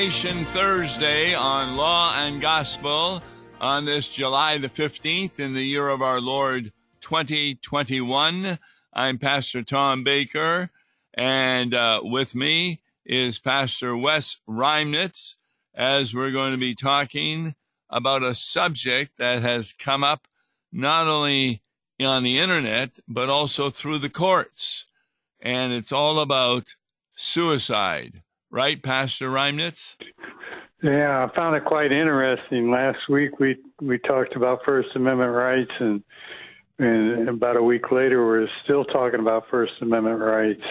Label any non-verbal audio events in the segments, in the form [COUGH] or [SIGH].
Thursday on Law and Gospel on this July the 15th in the year of our Lord 2021. I'm Pastor Tom Baker, and uh, with me is Pastor Wes Reimnitz as we're going to be talking about a subject that has come up not only on the internet, but also through the courts. And it's all about suicide. Right, Pastor Reimnitz? Yeah, I found it quite interesting. Last week we we talked about First Amendment rights, and and about a week later we're still talking about First Amendment rights.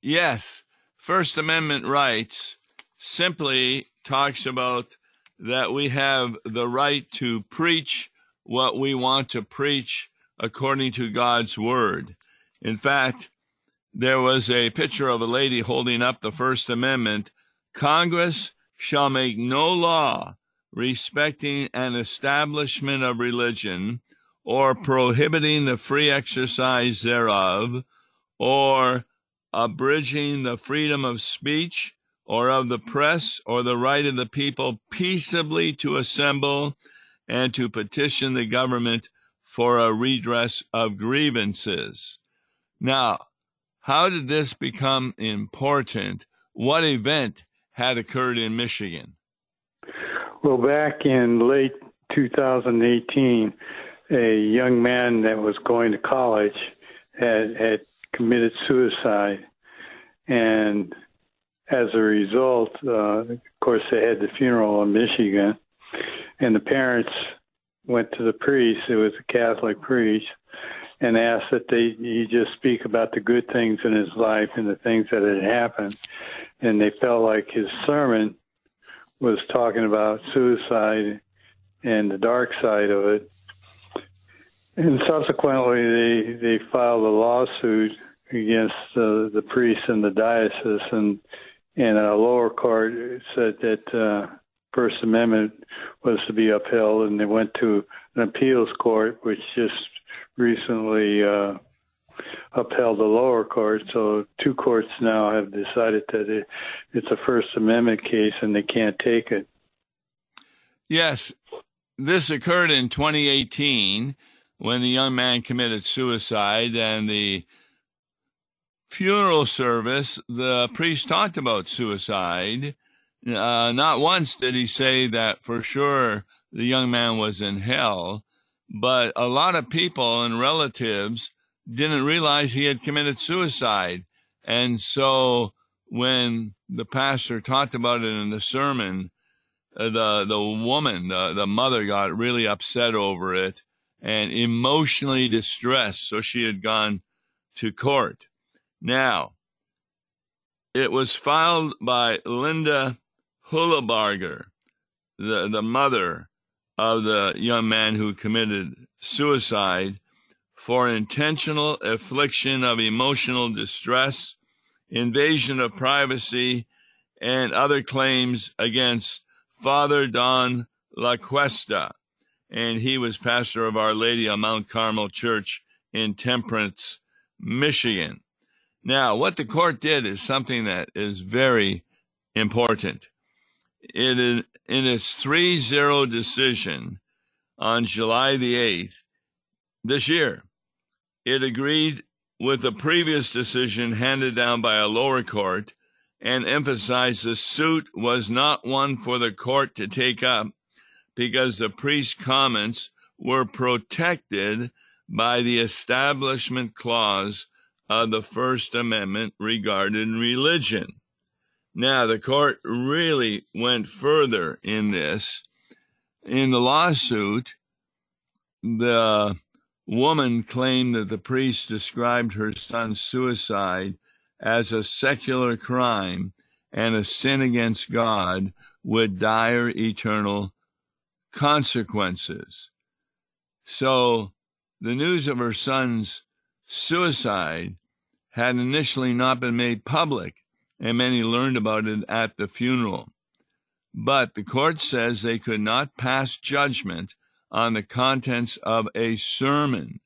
Yes, First Amendment rights simply talks about that we have the right to preach what we want to preach according to God's word. In fact, there was a picture of a lady holding up the First Amendment. Congress shall make no law respecting an establishment of religion or prohibiting the free exercise thereof or abridging the freedom of speech or of the press or the right of the people peaceably to assemble and to petition the government for a redress of grievances. Now, how did this become important? What event had occurred in Michigan? Well, back in late 2018, a young man that was going to college had, had committed suicide. And as a result, uh, of course, they had the funeral in Michigan, and the parents went to the priest. It was a Catholic priest, and asked that they he just speak about the good things in his life and the things that had happened. And they felt like his sermon was talking about suicide and the dark side of it. And subsequently, they they filed a lawsuit against uh, the priest and the diocese, and and a lower court said that uh, First Amendment was to be upheld, and they went to an appeals court, which just recently uh, upheld the lower court. So two courts now have decided that it, it's a First Amendment case and they can't take it. Yes, this occurred in 2018 when the young man committed suicide and the funeral service, the priest talked about suicide. Uh, not once did he say that for sure the young man was in hell, but a lot of people and relatives didn't realize he had committed suicide. And so when the pastor talked about it in the sermon, uh, the the woman, the, the mother got really upset over it and emotionally distressed. So she had gone to court. Now, it was filed by Linda Hullibarger, the, the mother of the young man who committed suicide for intentional affliction of emotional distress, invasion of privacy, and other claims against Father Don La Cuesta. And he was pastor of Our Lady of Mount Carmel Church in Temperance, Michigan. Now, what the court did is something that is very important. Is, in its 3 0 decision on July the 8th this year, it agreed with the previous decision handed down by a lower court and emphasized the suit was not one for the court to take up because the priest's comments were protected by the Establishment Clause of the First Amendment regarding religion. Now, the court really went further in this. In the lawsuit, the woman claimed that the priest described her son's suicide as a secular crime and a sin against God with dire eternal consequences. So, the news of her son's suicide had initially not been made public and many learned about it at the funeral. But the court says they could not pass judgment on the contents of a sermon.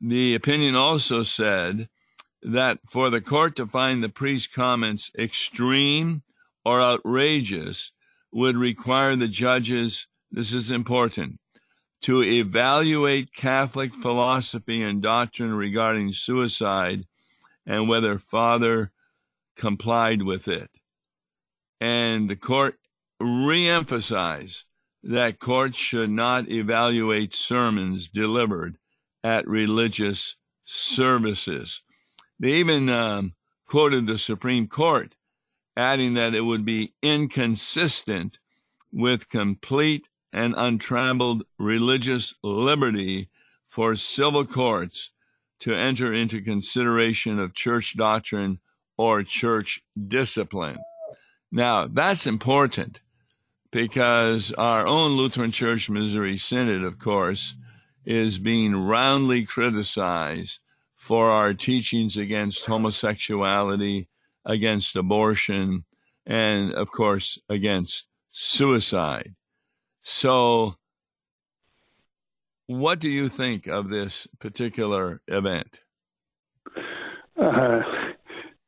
The opinion also said that for the court to find the priest's comments extreme or outrageous would require the judges, this is important, to evaluate Catholic philosophy and doctrine regarding suicide and whether Father complied with it. And the court reemphasized that courts should not evaluate sermons delivered at religious services. They even um, quoted the Supreme Court, adding that it would be inconsistent with complete and untrammeled religious liberty for civil courts to enter into consideration of church doctrine or church discipline. Now, that's important because our own Lutheran Church Missouri Synod, of course, is being roundly criticized for our teachings against homosexuality, against abortion, and of course, against suicide. So, what do you think of this particular event? Uh,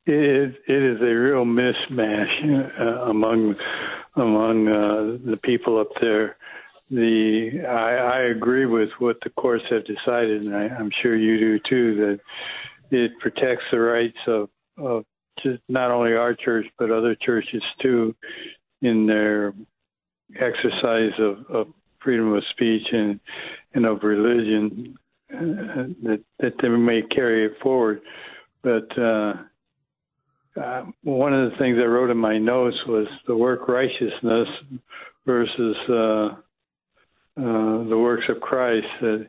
it, it is a real mishmash uh, among among uh, the people up there. The I, I agree with what the courts have decided, and I, I'm sure you do too. That it protects the rights of, of just not only our church but other churches too, in their exercise of, of freedom of speech and and of religion uh, that that they may carry it forward. But uh, uh, one of the things I wrote in my notes was the work righteousness versus uh, uh, the works of Christ. That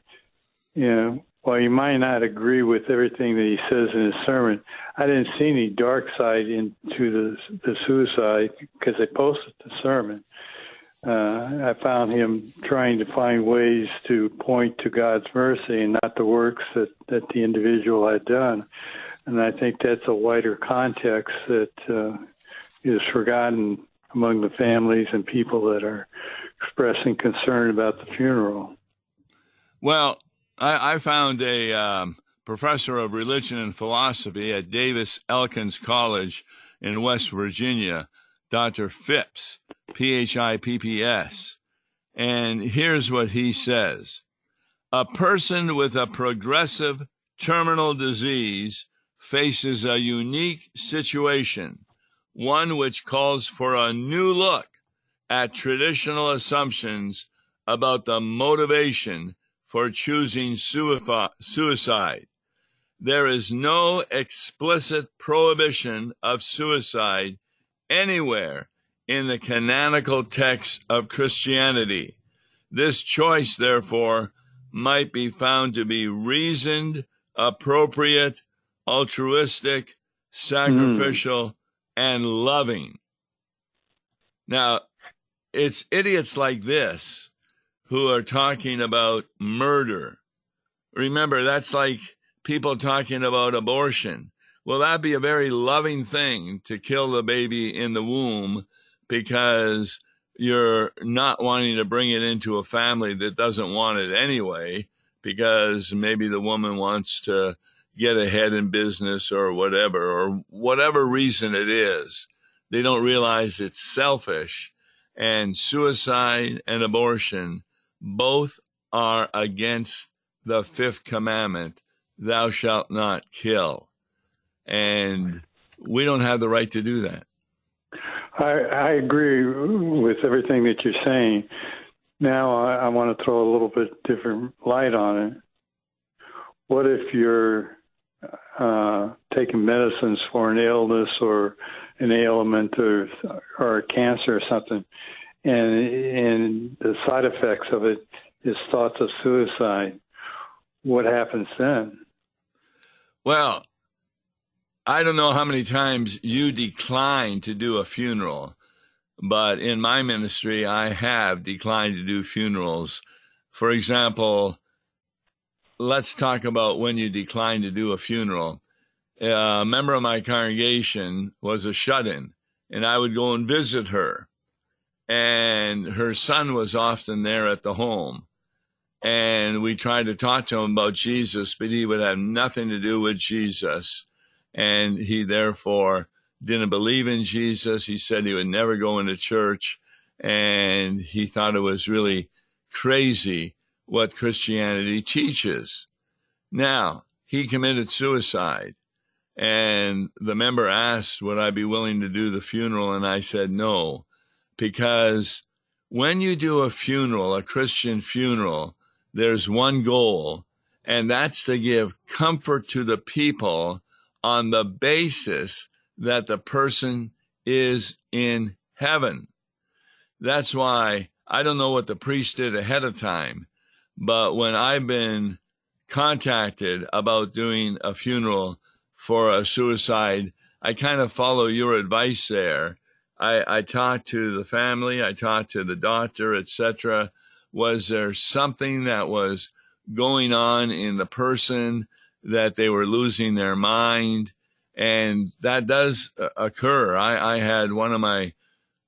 you know, while you might not agree with everything that he says in his sermon, I didn't see any dark side into the the suicide because I posted the sermon. Uh, I found him trying to find ways to point to God's mercy and not the works that, that the individual had done. And I think that's a wider context that uh, is forgotten among the families and people that are expressing concern about the funeral. Well, I, I found a um, professor of religion and philosophy at Davis Elkins College in West Virginia, Dr. Phipps, P H I P P S. And here's what he says A person with a progressive terminal disease faces a unique situation, one which calls for a new look at traditional assumptions about the motivation for choosing suicide. There is no explicit prohibition of suicide anywhere in the canonical text of Christianity. This choice, therefore, might be found to be reasoned, appropriate, altruistic, sacrificial, mm. and loving. Now, it's idiots like this who are talking about murder. Remember, that's like people talking about abortion. Will that'd be a very loving thing to kill the baby in the womb because you're not wanting to bring it into a family that doesn't want it anyway, because maybe the woman wants to get ahead in business or whatever, or whatever reason it is. They don't realize it's selfish. And suicide and abortion both are against the fifth commandment thou shalt not kill. And we don't have the right to do that. I, I agree with everything that you're saying. Now, I, I want to throw a little bit different light on it. What if you're uh, taking medicines for an illness or an ailment or or a cancer or something, and and the side effects of it is thoughts of suicide? What happens then? Well, I don't know how many times you declined to do a funeral, but in my ministry, I have declined to do funerals. For example, let's talk about when you decline to do a funeral. A member of my congregation was a shut in, and I would go and visit her. And her son was often there at the home. And we tried to talk to him about Jesus, but he would have nothing to do with Jesus and he therefore didn't believe in Jesus. He said he would never go into church, and he thought it was really crazy what Christianity teaches. Now, he committed suicide. And the member asked, Would I be willing to do the funeral? And I said, No, because when you do a funeral, a Christian funeral, there's one goal, and that's to give comfort to the people on the basis that the person is in heaven. That's why I don't know what the priest did ahead of time, but when I've been contacted about doing a funeral for a suicide, I kind of follow your advice there. I, I talked to the family, I talked to the doctor, etc. Was there something that was going on in the person that they were losing their mind? And that does uh, occur. I, I had one of my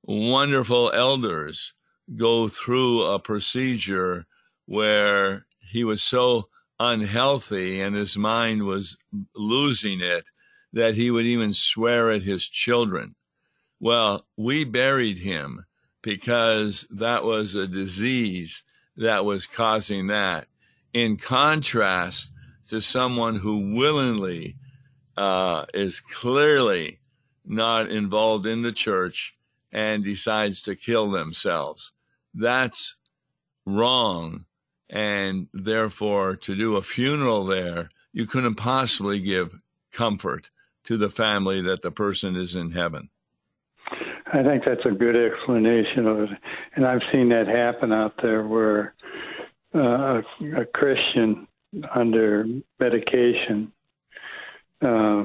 wonderful elders go through a procedure where he was so unhealthy and his mind was losing it that he would even swear at his children. Well, we buried him because that was a disease that was causing that. In contrast to someone who willingly uh, is clearly not involved in the church and decides to kill themselves. That's wrong and therefore to do a funeral there, you couldn't possibly give comfort to the family that the person is in heaven. I think that's a good explanation of it, and I've seen that happen out there where uh, a, a Christian under medication uh,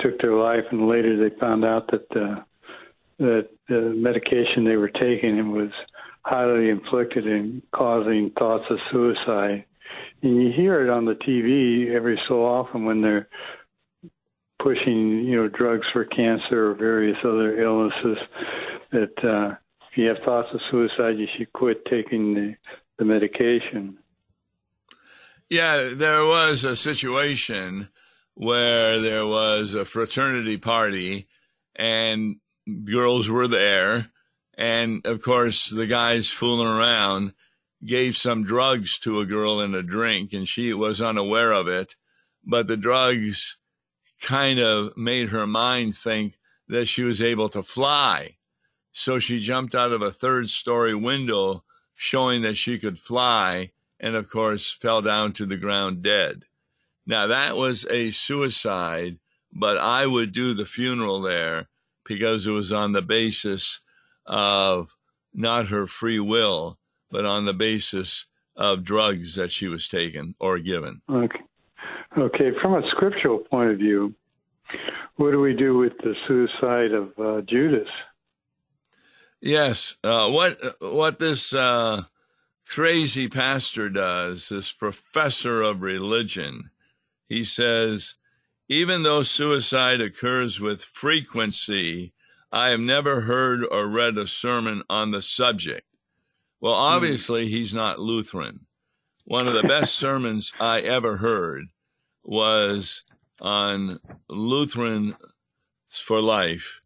took their life, and later they found out that the that the medication they were taking was highly inflicted and causing thoughts of suicide. And you hear it on the TV every so often when they're pushing, you know, drugs for cancer or various other illnesses. That uh, if you have thoughts of suicide, you should quit taking the, the medication. Yeah, there was a situation where there was a fraternity party and girls were there and of course, the guys fooling around gave some drugs to a girl in a drink, and she was unaware of it. But the drugs kind of made her mind think that she was able to fly. So she jumped out of a third story window, showing that she could fly, and of course, fell down to the ground dead. Now, that was a suicide, but I would do the funeral there because it was on the basis of not her free will, but on the basis of drugs that she was taken or given. Okay. Okay. From a scriptural point of view, what do we do with the suicide of uh, Judas? Yes. Uh, what what this uh, crazy pastor does, this professor of religion, he says, even though suicide occurs with frequency I have never heard or read a sermon on the subject. Well, hmm. obviously, he's not Lutheran. One of the best [LAUGHS] sermons I ever heard was on Lutheran for Life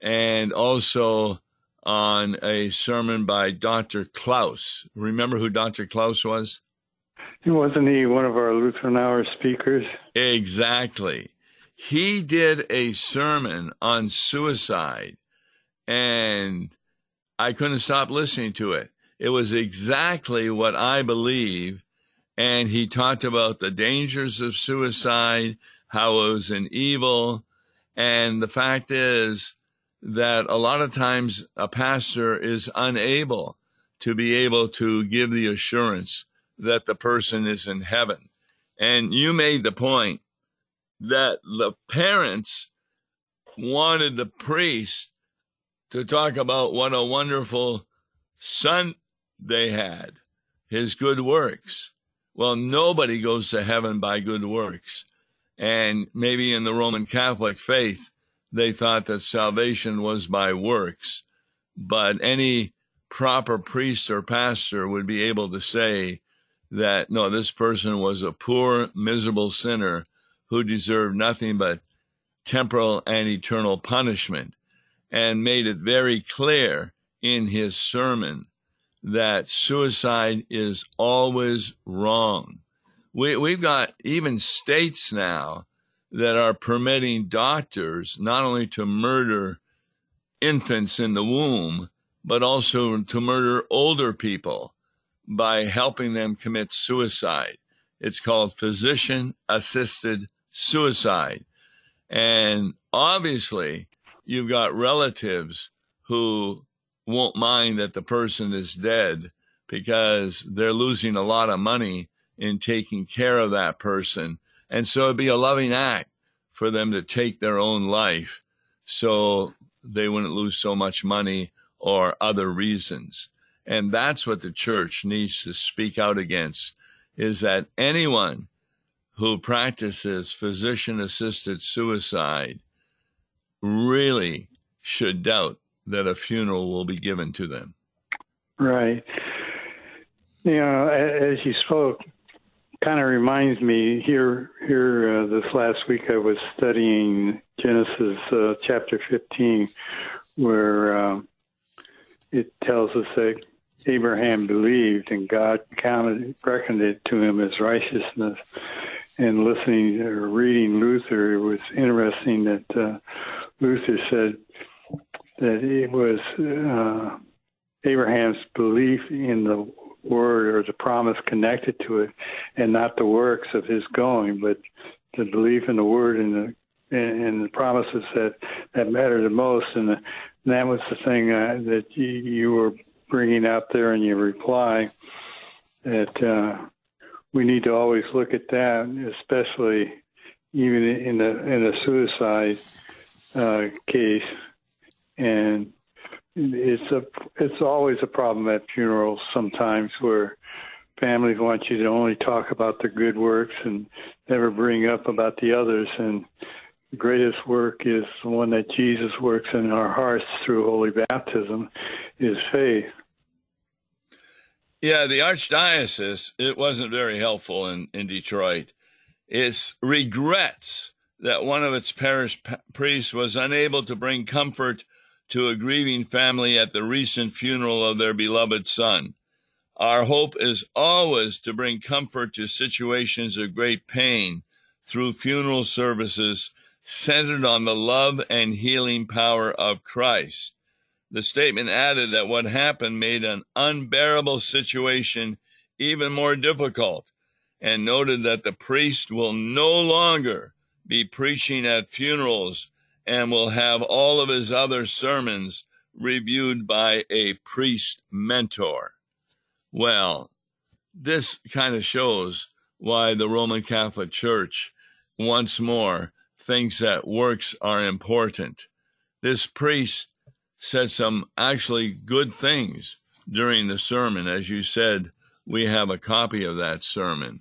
and also on a sermon by Dr. Klaus. Remember who Dr. Klaus was? He wasn't he one of our Lutheran Hour speakers? Exactly he did a sermon on suicide and I couldn't stop listening to it. It was exactly what I believe. And he talked about the dangers of suicide, how it was an evil. And the fact is that a lot of times a pastor is unable to be able to give the assurance that the person is in heaven. And you made the point that the parents wanted the priest to talk about what a wonderful son they had, his good works. Well, nobody goes to heaven by good works. And maybe in the Roman Catholic faith, they thought that salvation was by works. But any proper priest or pastor would be able to say that, no, this person was a poor, miserable sinner who deserve nothing but temporal and eternal punishment and made it very clear in his sermon that suicide is always wrong. We, we've got even states now that are permitting doctors not only to murder infants in the womb, but also to murder older people by helping them commit suicide. It's called physician assisted suicide. And obviously, you've got relatives who won't mind that the person is dead because they're losing a lot of money in taking care of that person. And so it'd be a loving act for them to take their own life so they wouldn't lose so much money or other reasons. And that's what the church needs to speak out against is that anyone who practices physician assisted suicide really should doubt that a funeral will be given to them. Right. You know, as you spoke, kind of reminds me here. Here, uh, this last week, I was studying Genesis uh, chapter 15, where uh, it tells us that Abraham believed, and God counted, reckoned it to him as righteousness. And listening or reading Luther, it was interesting that uh, Luther said that it was uh, Abraham's belief in the word or the promise connected to it, and not the works of his going, but the belief in the word and the and, the promises that that matter the most. And, the, and that was the thing uh, that you, you were bringing out there in your reply that uh, we need to always look at that, especially even in the in a suicide uh, case, and it's a it's always a problem at funerals sometimes where families want you to only talk about the good works and never bring up about the others and the greatest work is the one that Jesus works in our hearts through holy baptism is faith. Yeah, the archdiocese, it wasn't very helpful in, in Detroit. It regrets that one of its parish priests was unable to bring comfort to a grieving family at the recent funeral of their beloved son. Our hope is always to bring comfort to situations of great pain through funeral services centered on the love and healing power of Christ. The statement added that what happened made an unbearable situation even more difficult and noted that the priest will no longer be preaching at funerals and will have all of his other sermons reviewed by a priest mentor. Well, this kind of shows why the Roman Catholic Church once more thinks that works are important. This priest said some actually good things during the sermon. As you said, we have a copy of that sermon.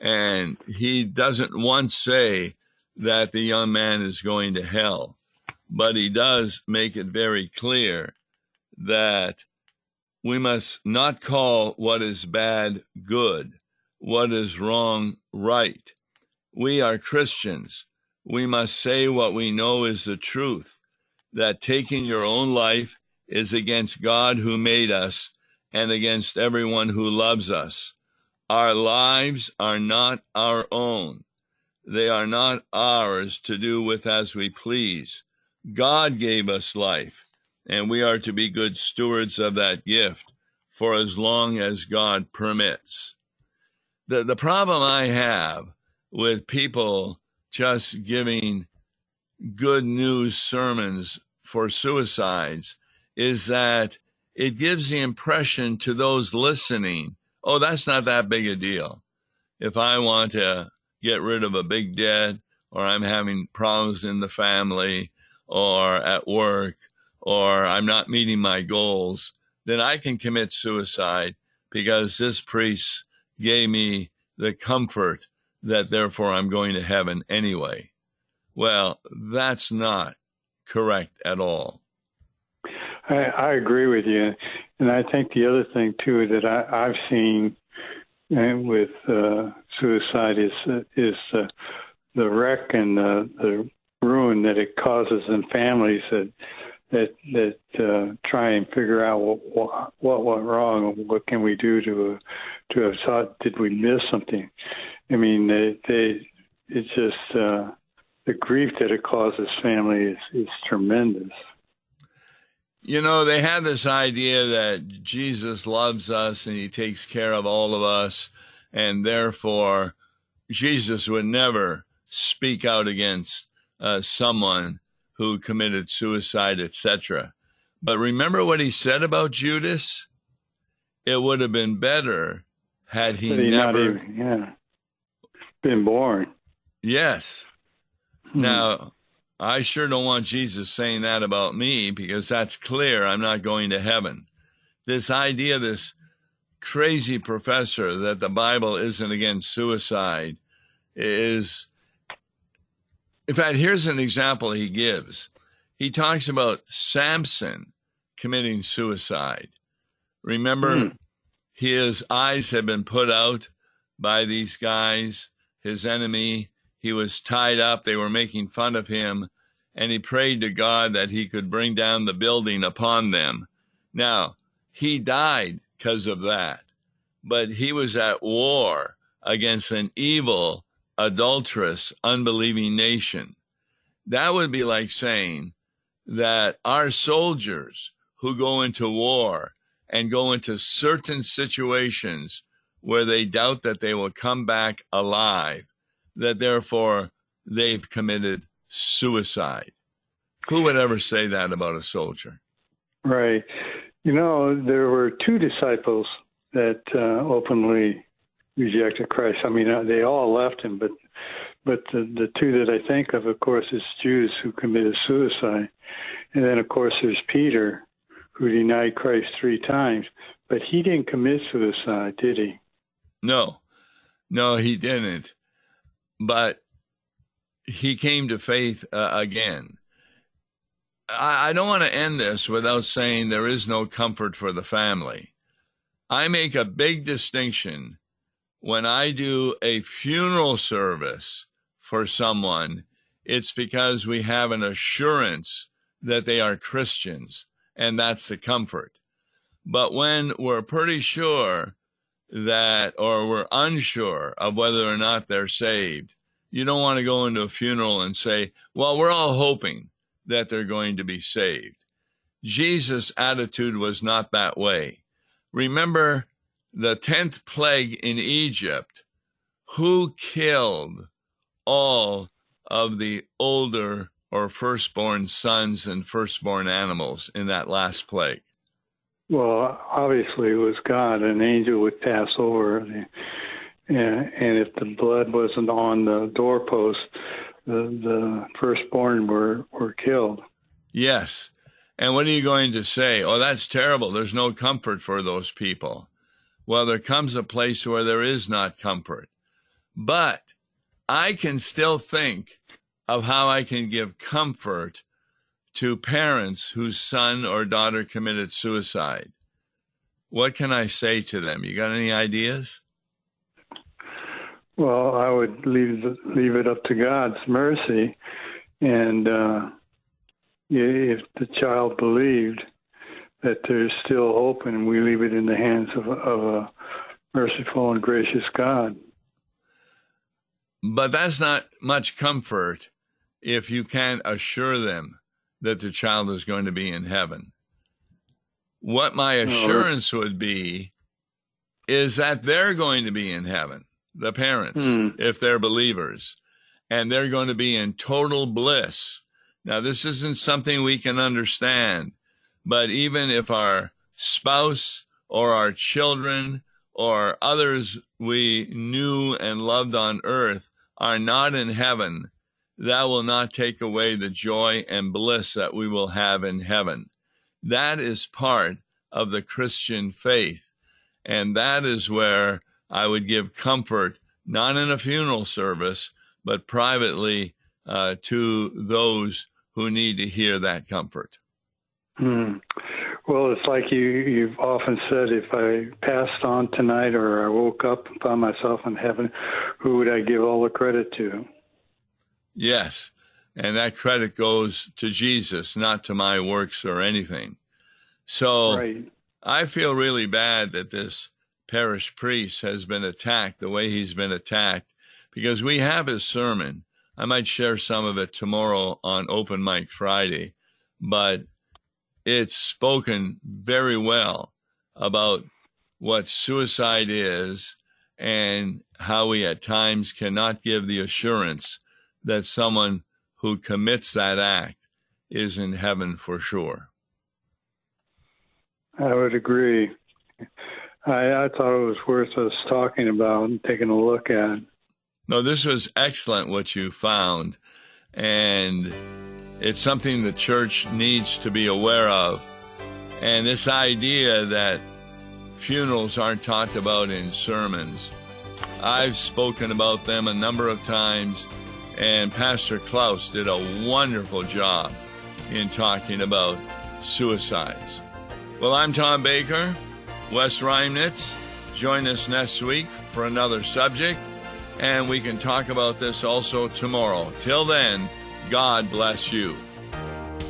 And he doesn't once say that the young man is going to hell, but he does make it very clear that we must not call what is bad good, what is wrong right. We are Christians we must say what we know is the truth that taking your own life is against God who made us and against everyone who loves us. Our lives are not our own. They are not ours to do with as we please. God gave us life, and we are to be good stewards of that gift for as long as God permits. The, the problem I have with people just giving good news sermons for suicides is that it gives the impression to those listening, oh, that's not that big a deal. If I want to get rid of a big debt, or I'm having problems in the family, or at work, or I'm not meeting my goals, then I can commit suicide because this priest gave me the comfort that therefore I'm going to heaven anyway. Well, that's not correct at all. I, I agree with you. And I think the other thing, too, that I, I've seen uh, with uh, suicide is uh, is uh, the wreck and the, the ruin that it causes in families that that that uh, try and figure out what, what went wrong and what can we do to to have thought did we miss something. I mean, they, they it's just uh, the grief that it causes family is, is tremendous. You know, they had this idea that Jesus loves us and he takes care of all of us, and therefore Jesus would never speak out against uh, someone who committed suicide, etc. But remember what he said about Judas? It would have been better had he, he never even, yeah, been born. Yes. Hmm. Now, I sure don't want Jesus saying that about me because that's clear I'm not going to heaven. This idea, this crazy professor that the Bible isn't against suicide is, in fact, here's an example he gives. He talks about Samson committing suicide. Remember, hmm. his eyes had been put out by these guys, his enemy. He was tied up. They were making fun of him. And he prayed to God that he could bring down the building upon them. Now, he died because of that. But he was at war against an evil, adulterous, unbelieving nation. That would be like saying that our soldiers who go into war and go into certain situations where they doubt that they will come back alive that therefore they've committed suicide. Who would ever say that about a soldier? Right. You know, there were two disciples that uh, openly rejected Christ. I mean, uh, they all left him, but but the, the two that I think of, of course, is Judas who committed suicide, and then of course there's Peter, who denied Christ three times, but he didn't commit suicide, did he? No, no, he didn't but he came to faith uh, again. I, I don't want to end this without saying there is no comfort for the family. I make a big distinction when I do a funeral service for someone, it's because we have an assurance that they are Christians, and that's the comfort. But when we're pretty sure that, or we're unsure of whether or not they're saved, you don't want to go into a funeral and say, well, we're all hoping that they're going to be saved. Jesus' attitude was not that way. Remember the 10th plague in Egypt. Who killed all of the older or firstborn sons and firstborn animals in that last plague? Well, obviously it was God. An angel would pass over, and, and if the blood wasn't on the doorpost, the, the firstborn were were killed. Yes. And what are you going to say? Oh, that's terrible. There's no comfort for those people. Well, there comes a place where there is not comfort. But I can still think of how I can give comfort to parents whose son or daughter committed suicide. What can I say to them? You got any ideas? Well, I would leave leave it up to God's mercy, and uh, if the child believed that there's still hope, and we leave it in the hands of, of a merciful and gracious God. But that's not much comfort if you can't assure them that the child is going to be in heaven. What my assurance would be is that they're going to be in heaven, the parents, mm. if they're believers, and they're going to be in total bliss. Now, this isn't something we can understand, but even if our spouse or our children or others we knew and loved on earth are not in heaven, that will not take away the joy and bliss that we will have in heaven. That is part of the Christian faith. And that is where I would give comfort, not in a funeral service, but privately uh, to those who need to hear that comfort. Hmm. Well, it's like you, you've often said if I passed on tonight or I woke up and found myself in heaven, who would I give all the credit to? Yes. and that credit goes to Jesus, not to my works or anything. So Right. I feel really bad that this parish priest has been attacked the way he's been attacked because we have his sermon. I might share some of it tomorrow on Open Mic Friday, but it's spoken very well about what suicide is and how we at times cannot give the assurance that someone who commits that act is in heaven for sure. I would agree. I, I thought it was worth us talking about and taking a look at. No, this was excellent what you found. And it's something the church needs to be aware of. And this idea that funerals aren't talked about in sermons. I've spoken about them a number of times, and Pastor Klaus did a wonderful job in talking about suicides. Well, I'm Tom Baker, Wes Reimnitz. Join us next week for another subject, and we can talk about this also tomorrow. Till then, God bless you.